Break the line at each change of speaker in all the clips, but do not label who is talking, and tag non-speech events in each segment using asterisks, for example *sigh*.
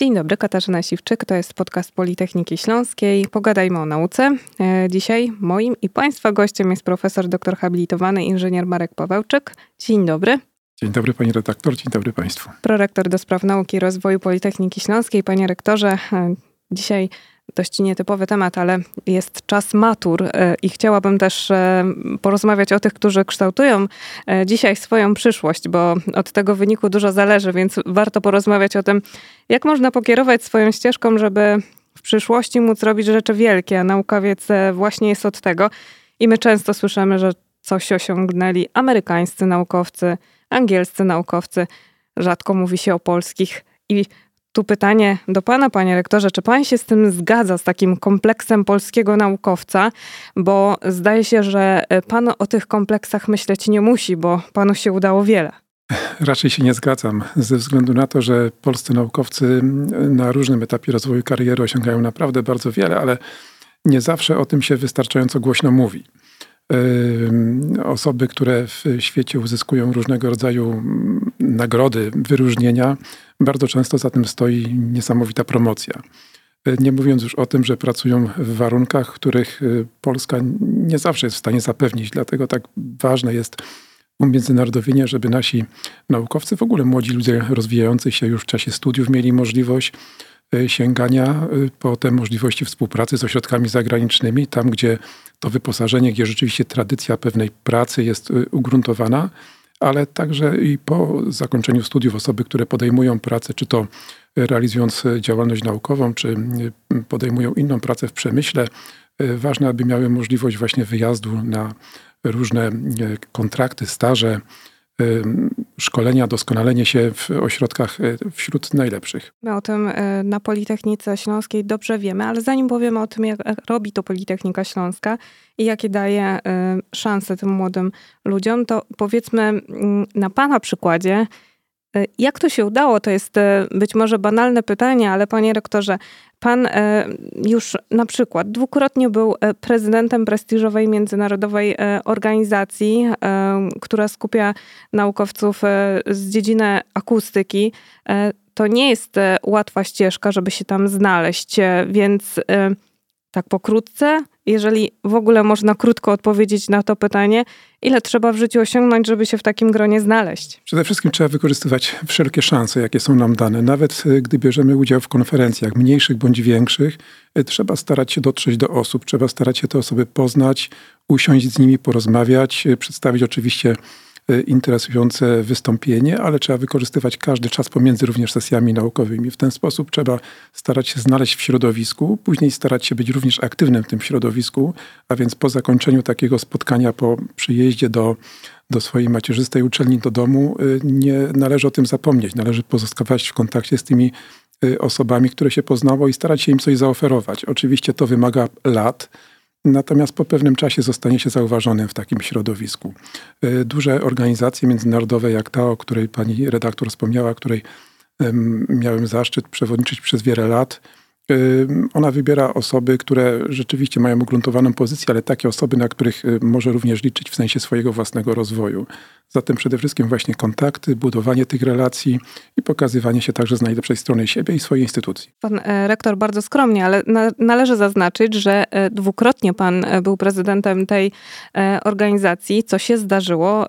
Dzień dobry, Katarzyna Siwczyk, to jest podcast Politechniki Śląskiej. Pogadajmy o nauce. E, dzisiaj moim i Państwa gościem jest profesor doktor habilitowany inżynier Marek Pawełczyk. Dzień dobry.
Dzień dobry pani redaktor, dzień dobry państwu.
Prorektor do spraw nauki i rozwoju Politechniki Śląskiej. Panie rektorze, e, dzisiaj dość nietypowy temat, ale jest czas matur e, i chciałabym też e, porozmawiać o tych, którzy kształtują e, dzisiaj swoją przyszłość, bo od tego wyniku dużo zależy, więc warto porozmawiać o tym, jak można pokierować swoją ścieżką, żeby w przyszłości móc robić rzeczy wielkie, a naukowiec właśnie jest od tego. I my często słyszymy, że coś osiągnęli amerykańscy naukowcy, angielscy naukowcy. Rzadko mówi się o polskich i tu pytanie do pana, panie rektorze, czy pan się z tym zgadza, z takim kompleksem polskiego naukowca? Bo zdaje się, że pan o tych kompleksach myśleć nie musi, bo panu się udało wiele.
Raczej się nie zgadzam, ze względu na to, że polscy naukowcy na różnym etapie rozwoju kariery osiągają naprawdę bardzo wiele, ale nie zawsze o tym się wystarczająco głośno mówi osoby, które w świecie uzyskują różnego rodzaju mm, nagrody, wyróżnienia, bardzo często za tym stoi niesamowita promocja. E, nie mówiąc już o tym, że pracują w warunkach, których e, Polska nie zawsze jest w stanie zapewnić. Dlatego tak ważne jest umiędzynarodowienie, żeby nasi naukowcy, w ogóle młodzi ludzie rozwijający się już w czasie studiów, mieli możliwość sięgania po te możliwości współpracy z ośrodkami zagranicznymi, tam gdzie to wyposażenie, gdzie rzeczywiście tradycja pewnej pracy jest y, ugruntowana, ale także i po zakończeniu studiów osoby, które podejmują pracę, czy to realizując działalność naukową, czy y, podejmują inną pracę w przemyśle, y, ważne, aby miały możliwość właśnie wyjazdu na różne kontrakty, staże, szkolenia, doskonalenie się w ośrodkach e, wśród najlepszych.
My o tym e, na Politechnice Śląskiej dobrze wiemy, ale zanim powiemy o tym, jak robi to Politechnika Śląska i jakie daje e, szanse tym młodym ludziom, to powiedzmy mm, na Pana przykładzie, jak to się udało? To jest być może banalne pytanie, ale panie rektorze, pan już na przykład dwukrotnie był prezydentem prestiżowej międzynarodowej organizacji, która skupia naukowców z dziedziny akustyki. To nie jest łatwa ścieżka, żeby się tam znaleźć, więc tak pokrótce, jeżeli w ogóle można krótko odpowiedzieć na to pytanie, ile trzeba w życiu osiągnąć, żeby się w takim gronie znaleźć?
Przede wszystkim trzeba wykorzystywać wszelkie szanse, jakie są nam dane. Nawet e, gdy bierzemy udział w konferencjach, mniejszych bądź większych, e, trzeba starać się dotrzeć do osób, trzeba starać się te osoby poznać, usiąść z nimi, porozmawiać, e, przedstawić oczywiście interesujące wystąpienie, ale trzeba wykorzystywać każdy czas pomiędzy również sesjami naukowymi. W ten sposób trzeba starać się znaleźć w środowisku, później starać się być również aktywnym w tym środowisku, a więc po zakończeniu takiego spotkania, po przyjeździe do, do swojej macierzystej uczelni, do domu, y, nie należy o tym zapomnieć. Należy pozostawać w kontakcie z tymi y, osobami, które się poznało i starać się im coś zaoferować. Oczywiście to wymaga lat, Natomiast po pewnym czasie zostanie się zauważonym w takim środowisku. E, duże organizacje międzynarodowe, jak ta, o której pani redaktor wspomniała, której miałem zaszczyt przewodniczyć przez wiele lat, ona wybiera osoby, które rzeczywiście mają ugruntowaną pozycję, ale takie osoby, na których y, może również liczyć w sensie swojego własnego rozwoju. Zatem przede wszystkim właśnie kontakty, budowanie tych relacji i pokazywanie się także z najlepszej strony siebie i swojej instytucji.
Pan e, rektor bardzo skromnie, ale należy zaznaczyć, że e, dwukrotnie pan e, był prezydentem tej organizacji, co się zdarzyło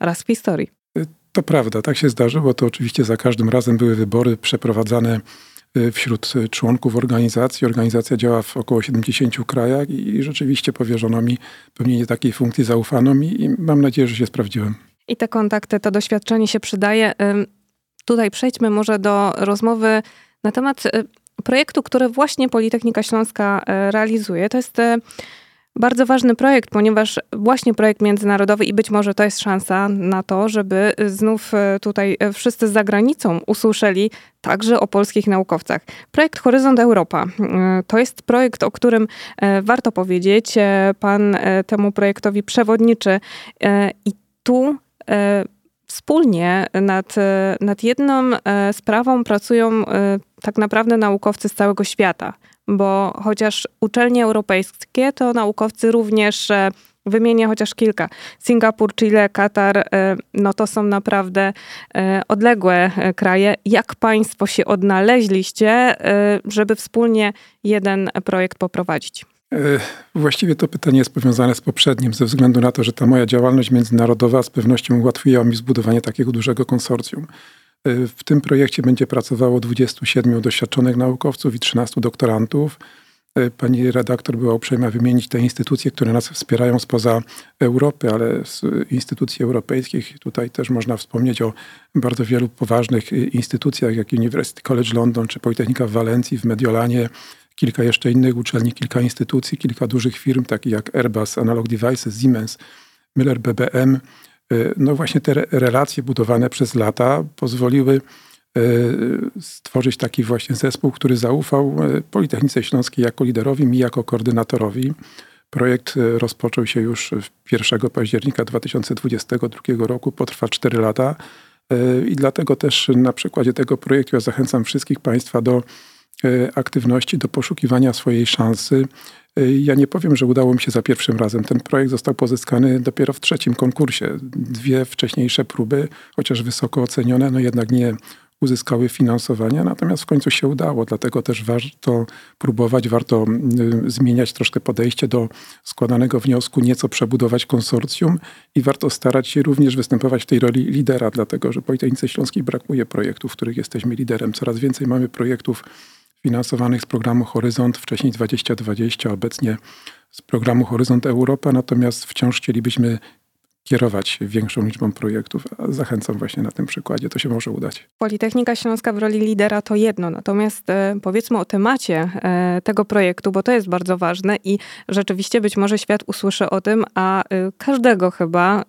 raz w historii.
To prawda, tak się zdarzyło. To oczywiście za każdym razem były wybory przeprowadzane Y, wśród członków organizacji. Organizacja działa w około 70 krajach i rzeczywiście powierzono mi pełnienie takiej funkcji, zaufano mi i mam nadzieję, że się sprawdziłem.
I te kontakty, to doświadczenie się przydaje. Tutaj przejdźmy może do rozmowy na temat y, projektu, który właśnie Politechnika Śląska y, realizuje. To jest bardzo ważny projekt, ponieważ właśnie projekt międzynarodowy i być może to jest szansa na to, żeby znów e, tutaj e, wszyscy za granicą usłyszeli także o polskich naukowcach. Projekt Horyzont Europa e, to jest projekt, o którym warto powiedzieć. Pan temu projektowi przewodniczy i tu wspólnie nad, nad jedną sprawą pracują tak naprawdę naukowcy z całego świata bo chociaż uczelnie europejskie to naukowcy również e, Wymienię chociaż kilka. Singapur, Chile, Katar, no to są naprawdę odległe kraje. Jak Państwo się odnaleźliście, żeby wspólnie jeden projekt poprowadzić?
Właściwie to pytanie jest powiązane z poprzednim, ze względu na to, że ta moja działalność międzynarodowa z pewnością ułatwiła mi zbudowanie takiego dużego konsorcjum. W tym projekcie będzie pracowało 27 doświadczonych naukowców i 13 doktorantów. Pani redaktor była uprzejma wymienić te instytucje, które nas wspierają spoza Europy, ale z instytucji europejskich tutaj też można wspomnieć o bardzo wielu poważnych instytucjach, jak University College London czy Politechnika w Walencji, w Mediolanie, kilka jeszcze innych uczelni, kilka instytucji, kilka dużych firm, takich jak Airbus, Analog Devices, Siemens, Miller BBM. E, no właśnie te relacje budowane przez lata pozwoliły e, stworzyć taki właśnie zespół, który zaufał e, Politechnice Śląskiej jako liderowi, mi jako koordynatorowi. Projekt rozpoczął się już 1 października 2022 roku, potrwa 4 lata i dlatego też na przykładzie tego projektu ja zachęcam wszystkich Państwa do aktywności do poszukiwania swojej szansy. E, ja nie powiem, że udało mi się za pierwszym razem. Ten projekt został pozyskany dopiero w trzecim konkursie. Dwie wcześniejsze próby, chociaż wysoko ocenione, no jednak nie uzyskały finansowania, natomiast w końcu się udało. Dlatego też warto próbować, warto zmieniać troszkę podejście do składanego wniosku, nieco przebudować konsorcjum i warto starać się również występować w tej roli lidera, dlatego że Politechnice Śląskiej brakuje projektów, w których jesteśmy liderem. Coraz więcej mamy projektów finansowanych z programu Horyzont, wcześniej 2020, obecnie z programu Horyzont Europa, natomiast wciąż chcielibyśmy kierować większą liczbą projektów. Zachęcam właśnie na tym przykładzie, to się może udać.
Politechnika Śląska w roli lidera to jedno, natomiast e, powiedzmy o temacie e, tego projektu, bo to jest bardzo ważne i rzeczywiście być może świat usłyszy o tym, a e, każdego chyba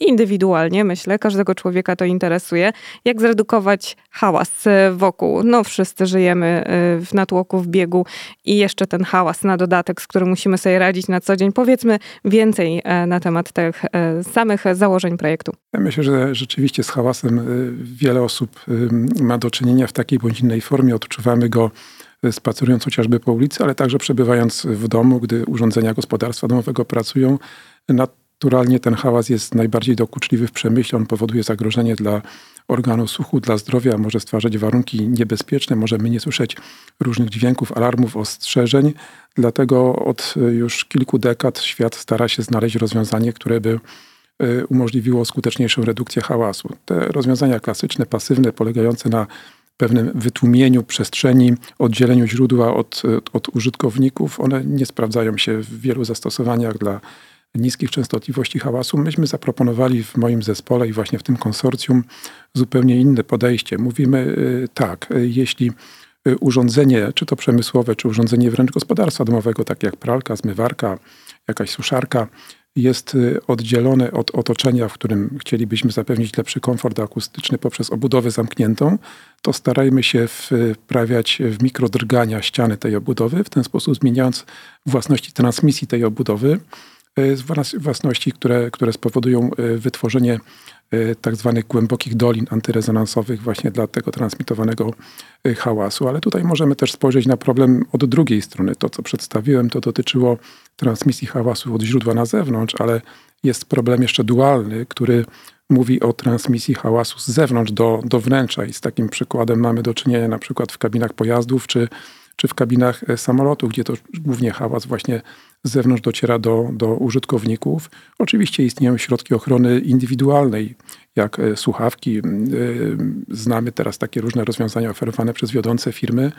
indywidualnie, myślę, każdego człowieka to interesuje, jak zredukować hałas wokół. No wszyscy żyjemy w natłoku, w biegu i jeszcze ten hałas na dodatek, z którym musimy sobie radzić na co dzień. Powiedzmy więcej na temat tych samych założeń projektu?
Ja myślę, że rzeczywiście z hałasem y, wiele osób y, ma do czynienia w takiej bądź innej formie. Odczuwamy go y, spacerując chociażby po ulicy, ale także przebywając w domu, gdy urządzenia gospodarstwa domowego pracują. Naturalnie ten hałas jest najbardziej dokuczliwy w przemyśle. On powoduje zagrożenie dla organu słuchu, dla zdrowia, może stwarzać warunki niebezpieczne, możemy nie słyszeć różnych dźwięków, alarmów, ostrzeżeń. Dlatego od już kilku dekad świat stara się znaleźć rozwiązanie, które by y, umożliwiło skuteczniejszą redukcję hałasu. Te rozwiązania klasyczne, pasywne, polegające na pewnym wytłumieniu przestrzeni, oddzieleniu źródła od, od użytkowników, one nie sprawdzają się w wielu zastosowaniach dla niskich częstotliwości hałasu. Myśmy zaproponowali w moim zespole i właśnie w tym konsorcjum zupełnie inne podejście. Mówimy y, tak, y, jeśli y, urządzenie, czy to przemysłowe, czy urządzenie wręcz gospodarstwa domowego, takie jak pralka, zmywarka, jakaś suszarka, jest oddzielone od otoczenia, w którym chcielibyśmy zapewnić lepszy komfort akustyczny poprzez obudowę zamkniętą, to starajmy się wprawiać w mikrodrgania ściany tej obudowy, w ten sposób zmieniając własności transmisji tej obudowy własności, które, które spowodują e, wytworzenie e, tak zwanych głębokich dolin antyrezonansowych właśnie dla tego transmitowanego e, hałasu. Ale tutaj możemy też spojrzeć na problem od drugiej strony. To, co przedstawiłem, to dotyczyło transmisji hałasu od źródła na zewnątrz, ale jest problem jeszcze dualny, który mówi o transmisji hałasu z zewnątrz do, do wnętrza i z takim przykładem mamy do czynienia na przykład w kabinach pojazdów czy, czy w kabinach samolotów, gdzie to głównie hałas właśnie z zewnątrz dociera do, do użytkowników. Oczywiście istnieją środki ochrony indywidualnej, jak e, słuchawki. E, znamy teraz takie różne rozwiązania oferowane przez wiodące firmy.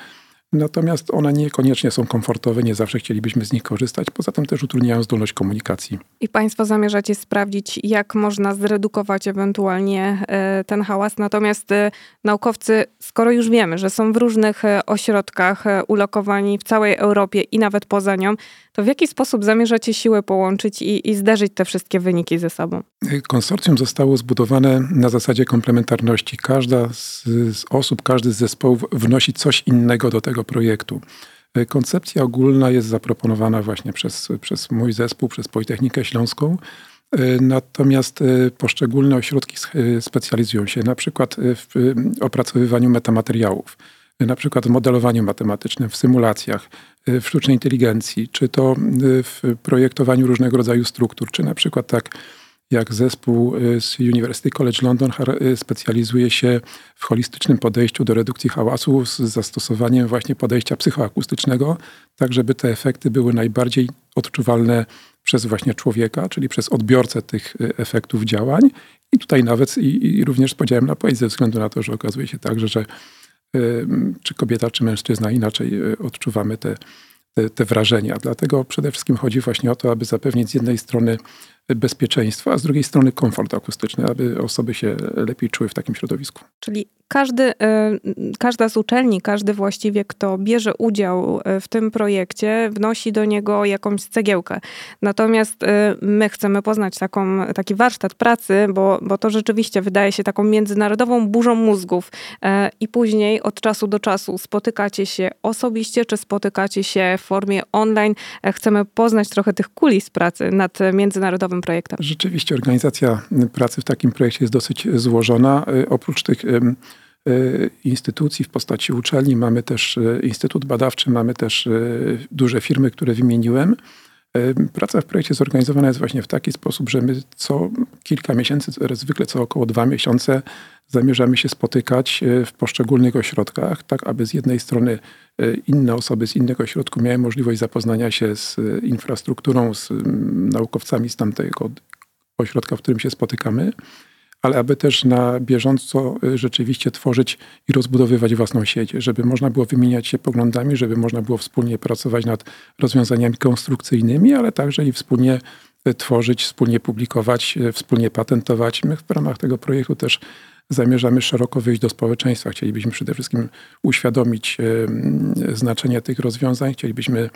Natomiast one niekoniecznie są komfortowe, nie zawsze chcielibyśmy z nich korzystać, poza tym też utrudniają zdolność komunikacji.
I Państwo zamierzacie sprawdzić, jak można zredukować ewentualnie e, ten hałas. Natomiast e, naukowcy, skoro już wiemy, że są w różnych e, ośrodkach ulokowani w całej Europie i nawet poza nią, to w jaki sposób zamierzacie siły połączyć i, i zderzyć te wszystkie wyniki ze sobą?
Konsorcjum zostało zbudowane na zasadzie komplementarności. Każda z, z osób, każdy z zespołów wnosi coś innego do tego projektu. E, koncepcja ogólna jest zaproponowana właśnie przez, przez mój zespół, przez Politechnikę Śląską. E, natomiast e, poszczególne ośrodki specjalizują się na przykład w opracowywaniu metamateriałów, na przykład w modelowaniu matematycznym, w symulacjach, w sztucznej inteligencji, czy to w projektowaniu różnego rodzaju struktur, czy na przykład tak jak zespół z University College London specjalizuje się w holistycznym podejściu do redukcji hałasu z zastosowaniem właśnie podejścia psychoakustycznego, tak żeby te efekty były najbardziej odczuwalne przez właśnie człowieka, czyli przez odbiorcę tych efektów działań. I tutaj nawet i, i również z podziałem na płeć, ze względu na to, że okazuje się także, że czy kobieta, czy mężczyzna inaczej odczuwamy te, te, te wrażenia. Dlatego przede wszystkim chodzi właśnie o to, aby zapewnić z jednej strony bezpieczeństwo, a z drugiej strony komfort akustyczny, aby osoby się lepiej czuły w takim środowisku.
Czyli każdy, e, każda z uczelni, każdy właściwie, kto bierze udział e, w tym projekcie, wnosi do niego jakąś cegiełkę. Natomiast e, my chcemy poznać taką, taki warsztat pracy, bo, bo to rzeczywiście wydaje się taką międzynarodową burzą mózgów. I później od czasu do czasu spotykacie się osobiście, czy spotykacie się w formie online. Chcemy poznać trochę tych kulis pracy nad międzynarodowym projektem.
Rzeczywiście organizacja pracy w takim projekcie jest dosyć złożona. Oprócz tych E, instytucji w postaci uczelni, mamy też e, Instytut Badawczy, mamy też e, duże firmy, które wymieniłem. Praca w projekcie zorganizowana jest właśnie w taki sposób, że my co kilka miesięcy, zwykle co około dwa miesiące, zamierzamy się spotykać w poszczególnych ośrodkach, tak aby z jednej strony inne osoby z innego ośrodku miały możliwość zapoznania się z infrastrukturą, z naukowcami z tamtego ośrodka, w którym się spotykamy, ale aby też na bieżąco y, rzeczywiście tworzyć i rozbudowywać własną sieć, żeby można było wymieniać się poglądami, żeby można było wspólnie pracować nad rozwiązaniami konstrukcyjnymi, ale także i wspólnie y, tworzyć, wspólnie publikować, y, wspólnie patentować. My w ramach tego projektu też zamierzamy szeroko wyjść do społeczeństwa. Chcielibyśmy przede wszystkim uświadomić znaczenie tych rozwiązań, chcielibyśmy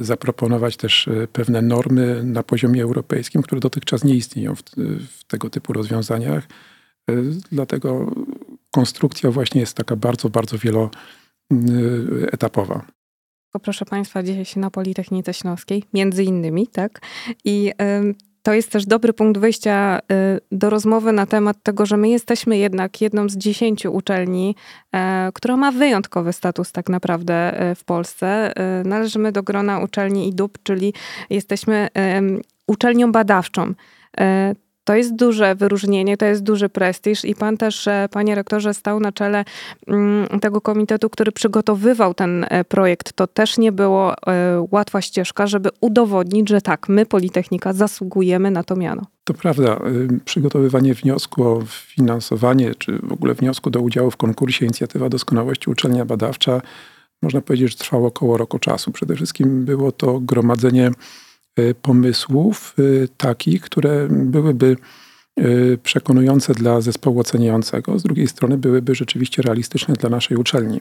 zaproponować też e, pewne normy na poziomie europejskim, które dotychczas nie istnieją w, w tego typu rozwiązaniach. E, dlatego konstrukcja właśnie jest taka bardzo, bardzo wieloetapowa.
Proszę Państwa, dzieje się na Politechnice Śląskiej, między innymi, tak? I to jest też dobry punkt wyjścia y, do rozmowy na temat tego, że my jesteśmy jednak jedną z dziesięciu uczelni, e, która ma wyjątkowy status tak naprawdę e, w Polsce. E, należymy do grona uczelni IDUB, czyli jesteśmy uczelnią badawczą. To jest duże wyróżnienie, to jest duży prestiż i pan też, e, panie rektorze, stał na czele mm, tego komitetu, który przygotowywał ten e, projekt. To też nie było e, łatwa ścieżka, żeby udowodnić, że tak, my, Politechnika, zasługujemy na to miano.
To prawda. Przygotowywanie wniosku o finansowanie, czy w ogóle wniosku do udziału w konkursie Inicjatywa Doskonałości Uczelnia Badawcza, można powiedzieć, że trwało około roku czasu. Przede wszystkim było to gromadzenie Y, pomysłów y, takich, które byłyby y, przekonujące dla zespołu oceniającego, z drugiej strony byłyby rzeczywiście realistyczne dla naszej uczelni.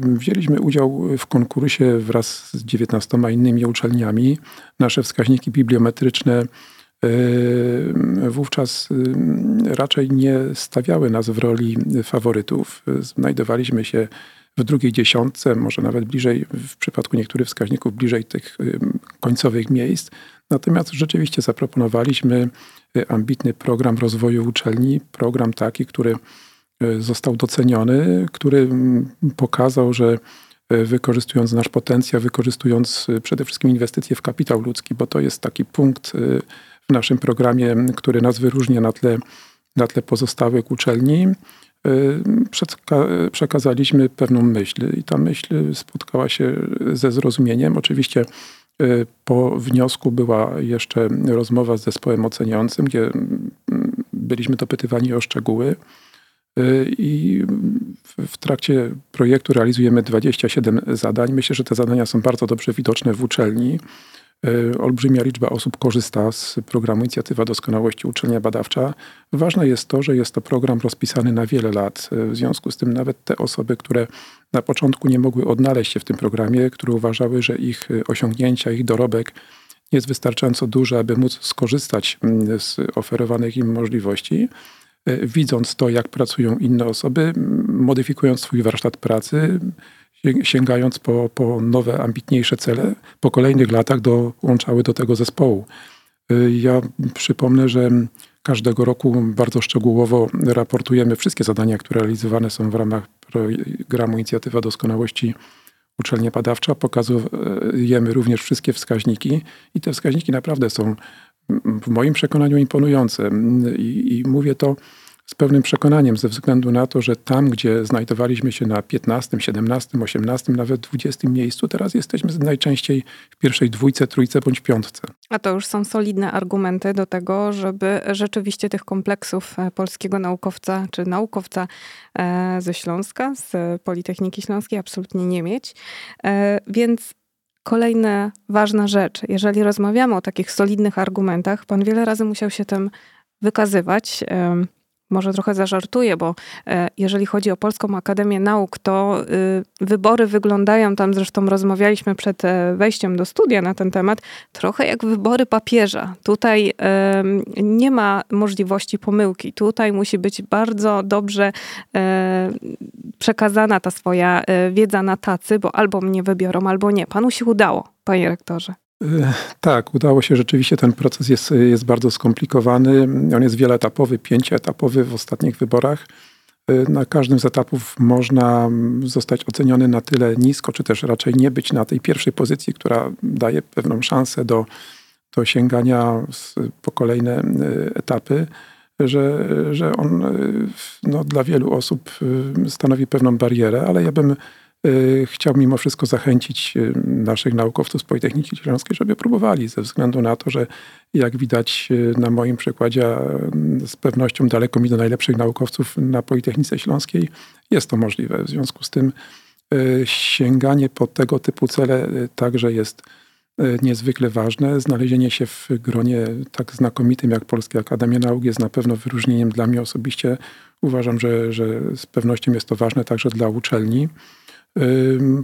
Wzięliśmy udział w konkursie wraz z 19 innymi uczelniami. Nasze wskaźniki bibliometryczne wówczas raczej nie stawiały nas w roli faworytów. Znajdowaliśmy się w drugiej dziesiątce, może nawet bliżej, w przypadku niektórych wskaźników, bliżej tych końcowych miejsc. Natomiast rzeczywiście zaproponowaliśmy y, ambitny program rozwoju uczelni, program taki, który y, został doceniony, który pokazał, że y, wykorzystując nasz potencjał, wykorzystując przede wszystkim inwestycje w kapitał ludzki, bo to jest taki punkt w naszym programie, który nas wyróżnia na tle, na tle pozostałych uczelni, przekazaliśmy pewną myśl i ta myśl spotkała się ze zrozumieniem. Oczywiście y, po wniosku była jeszcze rozmowa z zespołem oceniającym, gdzie mm, byliśmy dopytywani o szczegóły. Y, I w trakcie projektu realizujemy 27 zadań. Myślę, że te zadania są bardzo dobrze widoczne w uczelni. E, olbrzymia liczba osób korzysta z programu Inicjatywa Doskonałości Uczelnia Badawcza. Ważne jest to, że jest to program rozpisany na wiele lat. E, w związku z tym nawet te osoby, które na początku nie mogły odnaleźć się w tym programie, które uważały, że ich osiągnięcia, ich dorobek jest wystarczająco duży, aby móc skorzystać z oferowanych im możliwości, e, widząc to, jak pracują inne osoby, modyfikując swój warsztat pracy, sięgając po, po nowe, ambitniejsze cele, po kolejnych latach dołączały do tego zespołu. Y, ja przypomnę, że każdego roku bardzo szczegółowo raportujemy wszystkie zadania, które realizowane są w ramach programu Inicjatywa Doskonałości Uczelnia Badawcza. Pokazujemy również wszystkie wskaźniki i te wskaźniki naprawdę są w moim przekonaniu imponujące. I, i mówię to z pewnym przekonaniem, ze względu na to, że tam, gdzie znajdowaliśmy się na 15, 17, 18, nawet 20 miejscu, teraz jesteśmy najczęściej w pierwszej dwójce, trójce bądź piątce.
A to już są solidne argumenty do tego, żeby rzeczywiście tych kompleksów e, polskiego naukowca czy naukowca e, ze Śląska, z Politechniki Śląskiej absolutnie nie mieć. E, więc kolejna ważna rzecz. Jeżeli rozmawiamy o takich solidnych argumentach, pan wiele razy musiał się tym wykazywać może trochę zażartuję, bo e, jeżeli chodzi o Polską Akademię Nauk, to y, wybory wyglądają, tam zresztą rozmawialiśmy przed e, wejściem do studia na ten temat, trochę jak wybory papieża. Tutaj nie ma możliwości pomyłki. Tutaj musi być bardzo dobrze e, przekazana ta swoja wiedza na tacy, bo albo mnie wybiorą, albo nie. Panu się udało, panie rektorze.
Tak, udało się rzeczywiście. Ten proces jest, jest bardzo skomplikowany. On jest wieloetapowy, pięcioetapowy w ostatnich wyborach. Na każdym z etapów można zostać oceniony na tyle nisko, czy też raczej nie być na tej pierwszej pozycji, która daje pewną szansę do, do sięgania po kolejne e, etapy, że, że on e, no, dla wielu osób e, stanowi pewną barierę, ale ja bym chciał mimo wszystko zachęcić y, naszych naukowców z Politechniki Śląskiej, żeby próbowali, ze względu na to, że jak widać y, na moim przykładzie, z pewnością daleko mi do najlepszych naukowców na Politechnice Śląskiej jest to możliwe. W związku z tym sięganie po tego typu cele także jest niezwykle ważne. Znalezienie się w gronie tak znakomitym jak Polska Akademia Nauk jest na pewno wyróżnieniem dla mnie osobiście. Uważam, że, że z pewnością jest to ważne także dla uczelni.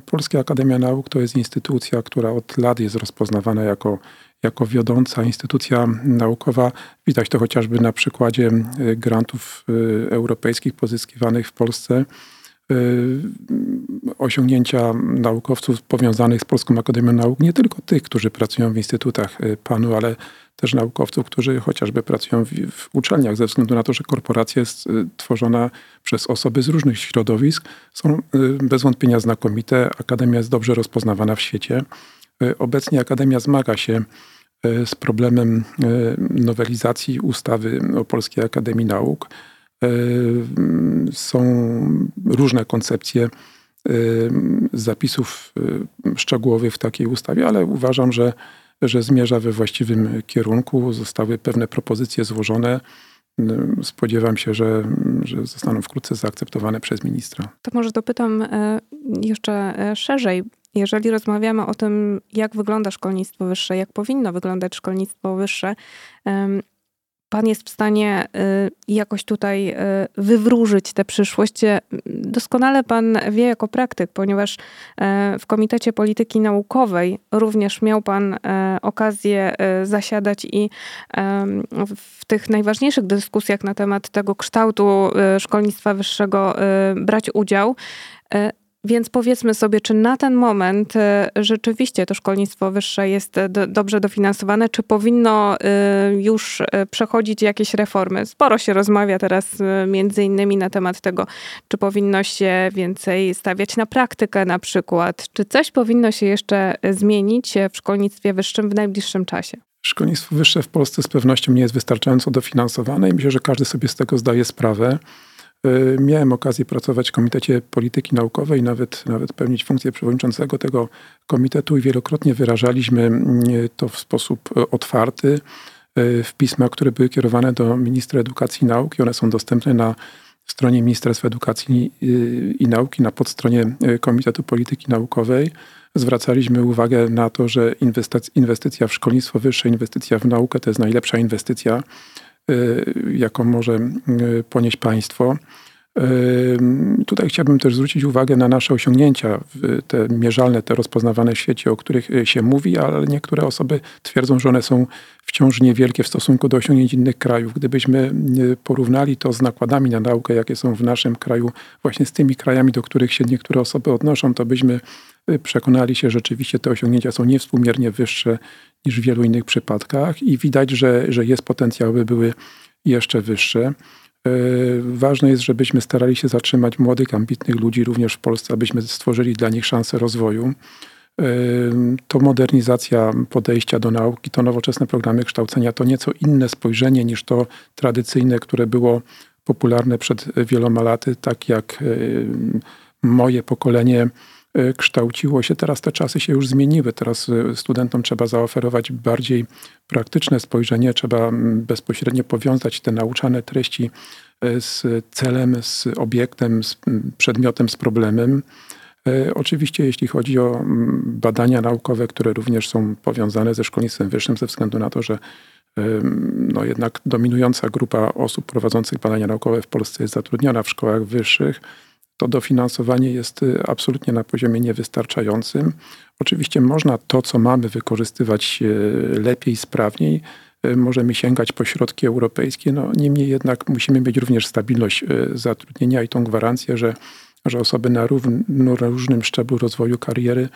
Polska Akademia Nauk to jest instytucja, która od lat jest rozpoznawana jako, jako wiodąca instytucja naukowa. Widać to chociażby na przykładzie grantów europejskich pozyskiwanych w Polsce. Osiągnięcia naukowców powiązanych z Polską Akademią Nauk, nie tylko tych, którzy pracują w instytutach PANU, ale też naukowców, którzy chociażby pracują w, w, uczelniach, ze względu na to, że korporacja jest y, tworzona przez osoby z różnych środowisk, są y, bez wątpienia znakomite. Akademia jest dobrze rozpoznawana w świecie. Y, obecnie Akademia zmaga się z problemem nowelizacji ustawy o Polskiej Akademii Nauk. Są różne koncepcje zapisów szczegółowych w takiej ustawie, ale uważam, że że zmierza we właściwym kierunku. Zostały pewne propozycje złożone. Spodziewam się, że, że zostaną wkrótce zaakceptowane przez ministra.
To może dopytam e, jeszcze e, szerzej. Jeżeli rozmawiamy o tym, jak wygląda szkolnictwo wyższe, jak powinno wyglądać szkolnictwo wyższe, Pan jest w stanie y, jakoś tutaj y, wywróżyć tę przyszłość. Doskonale Pan wie jako praktyk, ponieważ w Komitecie Polityki Naukowej również miał Pan okazję zasiadać i w tych najważniejszych dyskusjach na temat tego kształtu szkolnictwa wyższego brać udział. Więc powiedzmy sobie, czy na ten moment e, rzeczywiście to szkolnictwo wyższe jest e, do, dobrze dofinansowane, czy powinno e, już przechodzić jakieś reformy? Sporo się rozmawia teraz między innymi na temat tego, czy powinno się więcej stawiać na praktykę na przykład, czy coś powinno się jeszcze zmienić w szkolnictwie wyższym w najbliższym czasie?
Szkolnictwo wyższe w Polsce z pewnością nie jest wystarczająco dofinansowane i myślę, że każdy sobie z tego zdaje sprawę. Y, miałem okazję pracować w Komitecie Polityki Naukowej, nawet, nawet pełnić funkcję przewodniczącego tego komitetu i wielokrotnie wyrażaliśmy y, to w sposób y, otwarty w pismach, które były kierowane do ministra edukacji i nauki. One są dostępne na stronie Ministerstwa Edukacji i Nauki, na podstronie Komitetu Polityki Naukowej. Zwracaliśmy uwagę na to, że inwestycja w szkolnictwo wyższe, inwestycja w naukę to jest najlepsza inwestycja jaką może y, ponieść państwo. Y, tutaj chciałbym też zwrócić uwagę na nasze osiągnięcia, te mierzalne, te rozpoznawane w świecie, o których się mówi, ale niektóre osoby twierdzą, że one są wciąż niewielkie w stosunku do osiągnięć innych krajów. Gdybyśmy porównali to z nakładami na naukę, jakie są w naszym kraju, właśnie z tymi krajami, do których się niektóre osoby odnoszą, to byśmy przekonali się, że rzeczywiście te osiągnięcia są niewspółmiernie wyższe niż w wielu innych przypadkach i widać, że, że jest potencjał, by były jeszcze wyższe. Ważne jest, żebyśmy starali się zatrzymać młodych, ambitnych ludzi również w Polsce, abyśmy stworzyli dla nich szansę rozwoju. To modernizacja podejścia do nauki, to nowoczesne programy kształcenia, to nieco inne spojrzenie niż to tradycyjne, które było popularne przed wieloma laty, tak jak moje pokolenie E, kształciło się. Teraz te czasy się już zmieniły. Teraz e, studentom trzeba zaoferować bardziej praktyczne spojrzenie, trzeba bezpośrednio powiązać te nauczane treści e, z celem, z obiektem, z przedmiotem, z problemem. Oczywiście, jeśli chodzi o badania naukowe, które również są powiązane ze szkolnictwem wyższym, ze względu na to, że no jednak dominująca grupa osób prowadzących badania naukowe w Polsce jest zatrudniona w szkołach wyższych, to dofinansowanie jest y, absolutnie na poziomie niewystarczającym. Oczywiście można to, co mamy, wykorzystywać y, lepiej, sprawniej. Y, możemy sięgać po środki europejskie, no, niemniej jednak musimy mieć również stabilność zatrudnienia i tą gwarancję, że, że osoby na, równym, na różnym szczeblu rozwoju kariery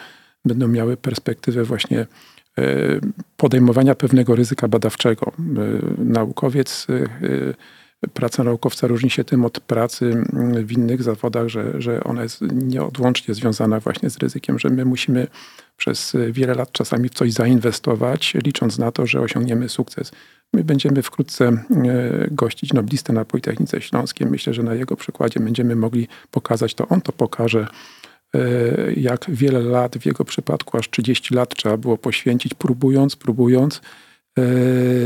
będą miały perspektywę właśnie podejmowania pewnego ryzyka badawczego. Naukowiec praca naukowca różni się tym od pracy w innych zawodach, że, że ona jest nieodłącznie związana właśnie z ryzykiem, że my musimy przez wiele lat czasami w coś zainwestować, licząc na to, że osiągniemy sukces. My będziemy wkrótce e, gościć noblistę na Politechnice Śląskiej. Myślę, że na jego przykładzie będziemy mogli pokazać to. On to pokaże, e, jak wiele lat, w jego przypadku aż 30 lat trzeba było poświęcić, próbując, próbując, E,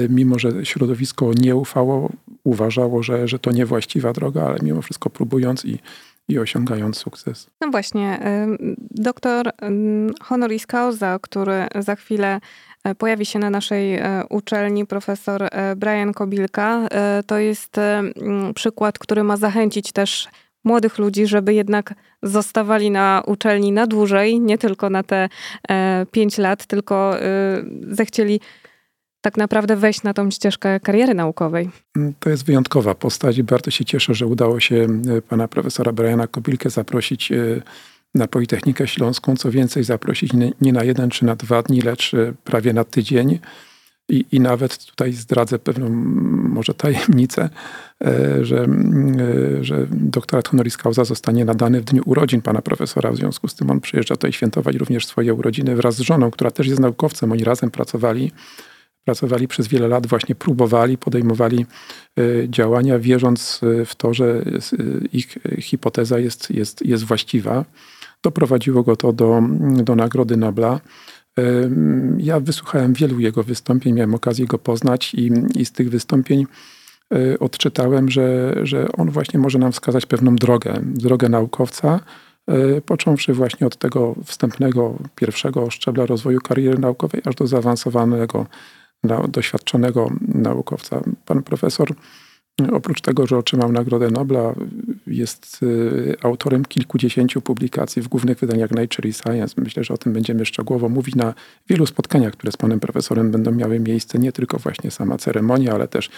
mimo że środowisko nie ufało, uważało, że, że to niewłaściwa droga, ale mimo wszystko próbując i, i osiągając sukces.
No właśnie, doktor honoris causa, który za chwilę e, pojawi się na naszej e, uczelni, profesor Brian Kobilka, to jest przykład, który ma zachęcić też młodych ludzi, żeby jednak zostawali na uczelni na dłużej, nie tylko na te pięć lat, tylko zechcieli tak naprawdę wejść na tą ścieżkę kariery naukowej.
Mm, to jest wyjątkowa postać i bardzo się cieszę, że udało się e, pana profesora Briana Kobilkę zaprosić e, na Politechnikę Śląską. Co więcej, zaprosić nie na jeden czy na dwa dni, lecz e, prawie na tydzień. I, I nawet tutaj zdradzę pewną może tajemnicę, że, że doktorat honoris causa zostanie nadany w dniu urodzin pana profesora. W związku z tym on przyjeżdża tutaj świętować również swoje urodziny wraz z żoną, która też jest naukowcem. Oni razem pracowali pracowali przez wiele lat, właśnie próbowali, podejmowali e, działania, wierząc e, w to, że e, ich hipoteza jest, jest, jest właściwa. Doprowadziło go to do, do Nagrody Nobla. Ja wysłuchałem wielu jego wystąpień, miałem okazję go poznać i, i z tych wystąpień odczytałem, że, że on właśnie może nam wskazać pewną drogę, drogę naukowca, począwszy właśnie od tego wstępnego, pierwszego szczebla rozwoju kariery naukowej, aż do zaawansowanego doświadczonego naukowca. Pan profesor, oprócz tego, że otrzymał Nagrodę Nobla, jest y, autorem kilkudziesięciu publikacji w głównych wydaniach Nature i Science. Myślę, że o tym będziemy szczegółowo mówić na wielu spotkaniach, które z panem profesorem będą miały miejsce. Nie tylko właśnie sama ceremonia, ale też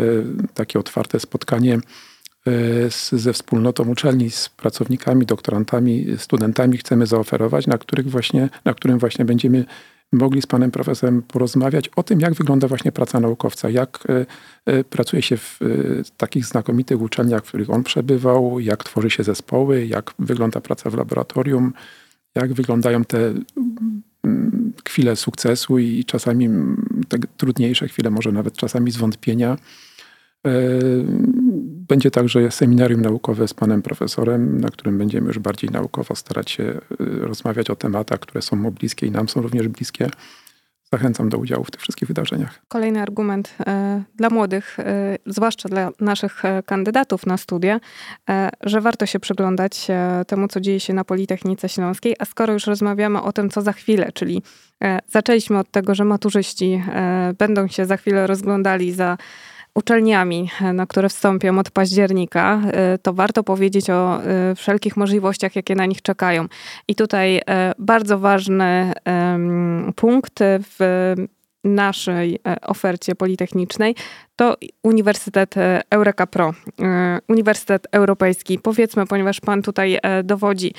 y, takie otwarte spotkanie y, ze wspólnotą uczelni, z pracownikami, doktorantami, studentami chcemy zaoferować, na, których właśnie, na którym właśnie będziemy mogli z panem profesorem porozmawiać o tym, jak wygląda właśnie praca naukowca, jak e, e, pracuje się w e, takich znakomitych uczelniach, w których on przebywał, jak tworzy się zespoły, jak wygląda praca w laboratorium, jak wyglądają te mm, chwile sukcesu i czasami te trudniejsze chwile, może nawet czasami zwątpienia. Będzie także seminarium naukowe z panem profesorem, na którym będziemy już bardziej naukowo starać się y, rozmawiać o tematach, które są mu bliskie i nam są również bliskie. Zachęcam do udziału w tych wszystkich wydarzeniach.
Kolejny argument e, dla młodych, e, zwłaszcza dla naszych kandydatów na studia, że warto się przyglądać temu, co dzieje się na Politechnice Śląskiej. A skoro już rozmawiamy o tym, co za chwilę, czyli zaczęliśmy od tego, że maturzyści będą się za chwilę rozglądali za uczelniami, na które wstąpią od października, e, to warto powiedzieć o e, wszelkich możliwościach, jakie na nich czekają. I tutaj e, bardzo ważny punkt w naszej ofercie politechnicznej to Uniwersytet Eureka Pro, Uniwersytet Europejski. Powiedzmy, ponieważ Pan tutaj dowodzi,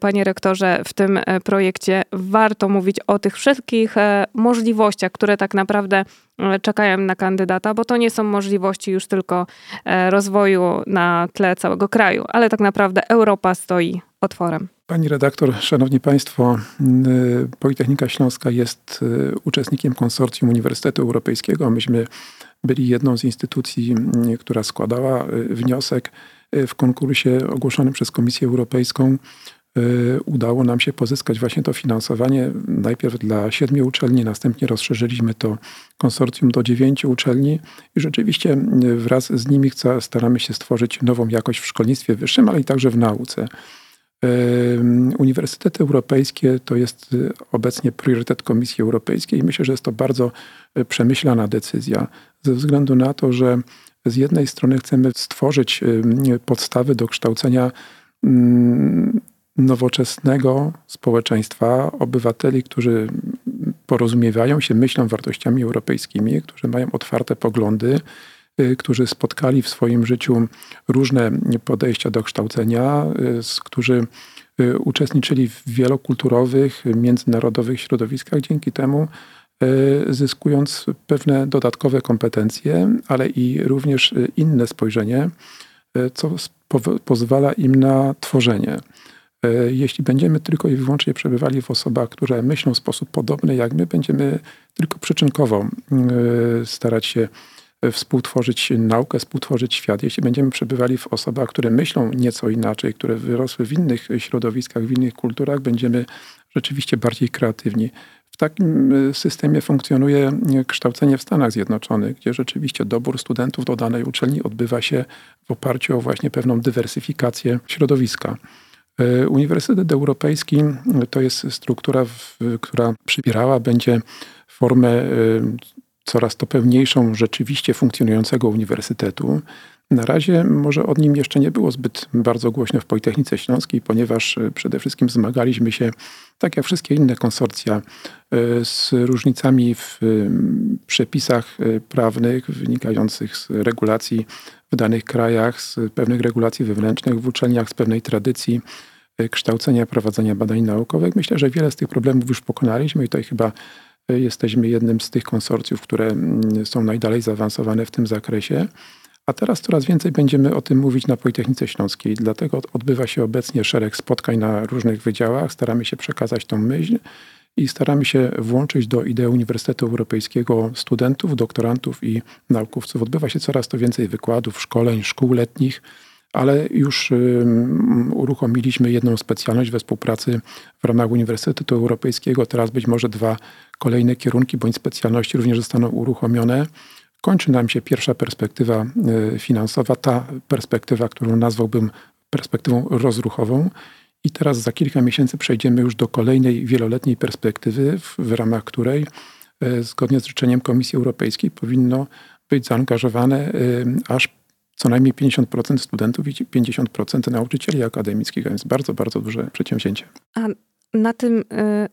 Panie Rektorze, w tym projekcie warto mówić o tych wszystkich możliwościach, które tak naprawdę czekają na kandydata, bo to nie są możliwości już tylko rozwoju na tle całego kraju, ale tak naprawdę Europa stoi otworem.
Pani redaktor, szanowni państwo, Politechnika Śląska jest uczestnikiem konsorcjum Uniwersytetu Europejskiego. Myśmy byli jedną z instytucji, y, która składała wniosek w konkursie ogłoszonym przez Komisję Europejską. Udało nam się pozyskać właśnie to finansowanie najpierw dla siedmiu uczelni, następnie rozszerzyliśmy to konsorcjum do dziewięciu uczelni i rzeczywiście wraz z nimi staramy się stworzyć nową jakość w szkolnictwie wyższym, ale i także w nauce. Uniwersytety europejskie to jest y, obecnie priorytet Komisji Europejskiej. I myślę, że jest to bardzo y, przemyślana decyzja, ze względu na to, że z jednej strony chcemy stworzyć podstawy do kształcenia mm, nowoczesnego społeczeństwa, obywateli, którzy porozumiewają się, myślą wartościami europejskimi, którzy mają otwarte poglądy, którzy spotkali w swoim życiu różne podejścia do kształcenia, y, którzy y, uczestniczyli w wielokulturowych, międzynarodowych środowiskach, dzięki temu zyskując pewne dodatkowe kompetencje, ale i również inne spojrzenie, co pozwala im na tworzenie. Jeśli będziemy tylko i wyłącznie przebywali w osobach, które myślą w sposób podobny jak my, będziemy tylko przyczynkowo starać się współtworzyć naukę, współtworzyć świat. Jeśli będziemy przebywali w osobach, które myślą nieco inaczej, które wyrosły w innych środowiskach, w innych kulturach, będziemy rzeczywiście bardziej kreatywni. W takim y, systemie funkcjonuje kształcenie w Stanach Zjednoczonych, gdzie rzeczywiście dobór studentów do danej uczelni odbywa się w oparciu o właśnie pewną dywersyfikację środowiska. Y, Uniwersytet Europejski to jest struktura, która przybierała będzie formę coraz to pełniejszą rzeczywiście funkcjonującego uniwersytetu. Na razie może od nim jeszcze nie było zbyt bardzo głośno w Politechnice Śląskiej, ponieważ e, przede wszystkim zmagaliśmy się, tak jak wszystkie inne konsorcja, e, z różnicami w e, przepisach prawnych wynikających z regulacji w danych krajach, z pewnych regulacji wewnętrznych w uczelniach, z pewnej tradycji kształcenia, prowadzenia badań naukowych. Myślę, że wiele z tych problemów już pokonaliśmy i to chyba Jesteśmy jednym z tych konsorcjów, które mm, są najdalej zaawansowane w tym zakresie. A teraz coraz więcej będziemy o tym mówić na Politechnice Śląskiej. Dlatego odbywa się obecnie szereg spotkań na różnych wydziałach. Staramy się przekazać tą myśl i staramy się włączyć do idei Uniwersytetu Europejskiego studentów, doktorantów i naukowców. Odbywa się coraz to więcej wykładów, szkoleń, szkół letnich ale już uruchomiliśmy jedną specjalność we współpracy w ramach Uniwersytetu Europejskiego. Teraz być może dwa kolejne kierunki bądź specjalności również zostaną uruchomione. Kończy nam się pierwsza perspektywa e, finansowa, ta perspektywa, którą nazwałbym perspektywą rozruchową. I teraz za kilka miesięcy przejdziemy już do kolejnej wieloletniej perspektywy, w, ramach której e, zgodnie z życzeniem Komisji Europejskiej powinno być zaangażowane e, aż co najmniej 50% studentów i 50% nauczycieli akademickich, więc bardzo, bardzo duże przedsięwzięcie.
A na tym y,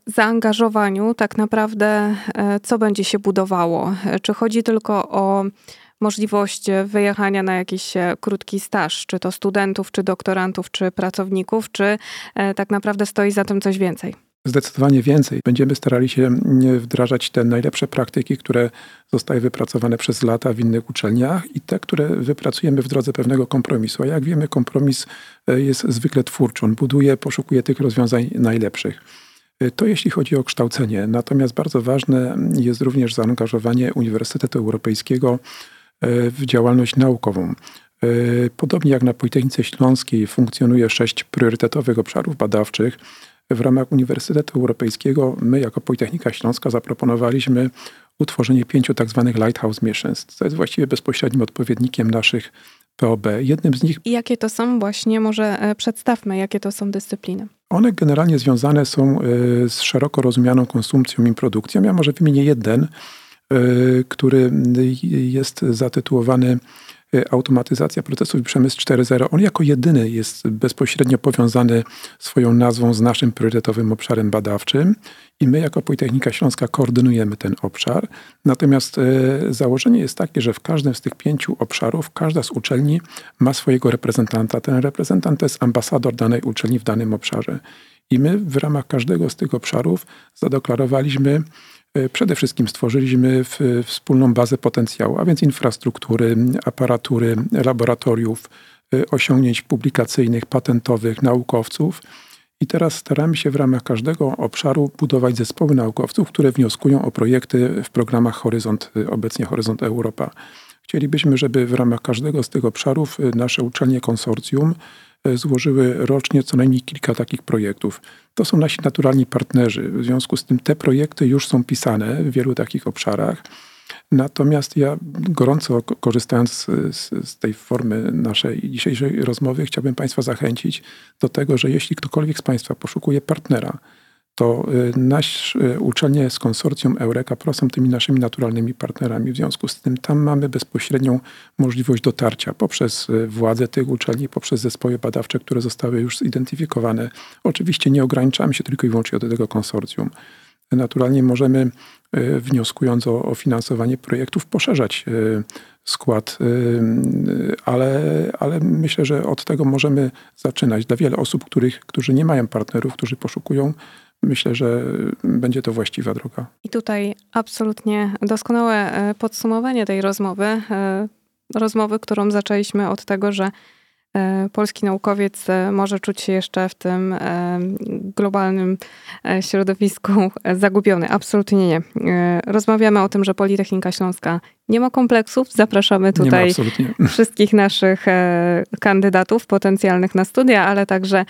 zaangażowaniu tak naprawdę y, co będzie się budowało? Czy chodzi tylko o możliwość wyjechania na jakiś e, krótki staż, czy to studentów, czy doktorantów, czy pracowników, czy e, tak naprawdę stoi za tym coś więcej?
Zdecydowanie więcej. Będziemy starali się wdrażać te najlepsze praktyki, które zostały wypracowane przez lata w innych uczelniach i te, które wypracujemy w drodze pewnego kompromisu. A jak wiemy, kompromis e, jest zwykle twórczy. On buduje, poszukuje tych rozwiązań najlepszych. E, to jeśli chodzi o kształcenie. Natomiast bardzo ważne jest również zaangażowanie Uniwersytetu Europejskiego e, w działalność naukową. Podobnie jak na Politechnice Śląskiej funkcjonuje sześć priorytetowych obszarów badawczych, w ramach Uniwersytetu Europejskiego my jako Politechnika Śląska zaproponowaliśmy utworzenie pięciu tak zwanych Lighthouse Missions, co jest właściwie bezpośrednim odpowiednikiem naszych POB. Jednym z nich...
I jakie to są właśnie, może e, przedstawmy, jakie to są dyscypliny?
One generalnie związane są e, z szeroko rozumianą konsumpcją i produkcją. Ja może wymienię jeden, e, który jest zatytułowany automatyzacja procesów i przemysł 4.0, on jako jedyny jest bezpośrednio powiązany swoją nazwą z naszym priorytetowym obszarem badawczym i my jako Politechnika Śląska koordynujemy ten obszar. Natomiast e, założenie jest takie, że w każdym z tych pięciu obszarów każda z uczelni ma swojego reprezentanta. Ten reprezentant to jest ambasador danej uczelni w danym obszarze. I my w ramach każdego z tych obszarów zadeklarowaliśmy, przede wszystkim stworzyliśmy wspólną bazę potencjału, a więc infrastruktury, aparatury, laboratoriów, e, osiągnięć publikacyjnych, patentowych, naukowców. I teraz staramy się w ramach każdego obszaru budować zespoły naukowców, które wnioskują o projekty w programach Horyzont, e, obecnie Horyzont Europa. Chcielibyśmy, żeby w ramach każdego z tych obszarów nasze uczelnie konsorcjum E, złożyły rocznie co najmniej kilka takich projektów. To są nasi naturalni partnerzy. W związku z tym te projekty już są pisane w wielu takich obszarach. Natomiast ja gorąco korzystając z, z, tej formy naszej dzisiejszej rozmowy, chciałbym Państwa zachęcić do tego, że jeśli ktokolwiek z Państwa poszukuje partnera, to y, nasz y, uczelnie z konsorcjum Eureka Pro są tymi naszymi naturalnymi partnerami. W związku z tym tam mamy bezpośrednią możliwość dotarcia poprzez y, władze tych uczelni, poprzez zespoły badawcze, które zostały już zidentyfikowane. Oczywiście nie ograniczamy się tylko i wyłącznie do tego konsorcjum. Naturalnie możemy, wnioskując o, o finansowanie projektów, poszerzać skład, ale, ale myślę, że od tego możemy zaczynać. Dla wielu osób, których, którzy nie mają partnerów, którzy poszukują myślę, że będzie to właściwa droga.
I tutaj absolutnie doskonałe e, podsumowanie tej rozmowy. E, rozmowy, którą zaczęliśmy od tego, że polski naukowiec e, może czuć się jeszcze w tym e, globalnym środowisku zagubiony. Absolutnie nie. Rozmawiamy o tym, że Politechnika Śląska nie ma kompleksów. Zapraszamy tutaj *laughs* wszystkich naszych kandydatów potencjalnych na studia, ale także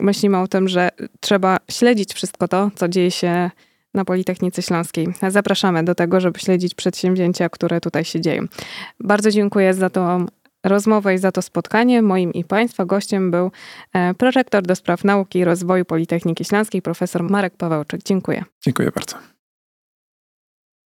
myślimy o tym, że trzeba śledzić wszystko to, co dzieje się na Politechnice Śląskiej. Zapraszamy do tego, żeby śledzić przedsięwzięcia, które tutaj się dzieją. Bardzo dziękuję za tą rozmowę i za to spotkanie. Moim i Państwa gościem był e, prorektor do spraw nauki i rozwoju Politechniki Śląskiej, profesor Marek Pawełczyk. Dziękuję.
Dziękuję bardzo.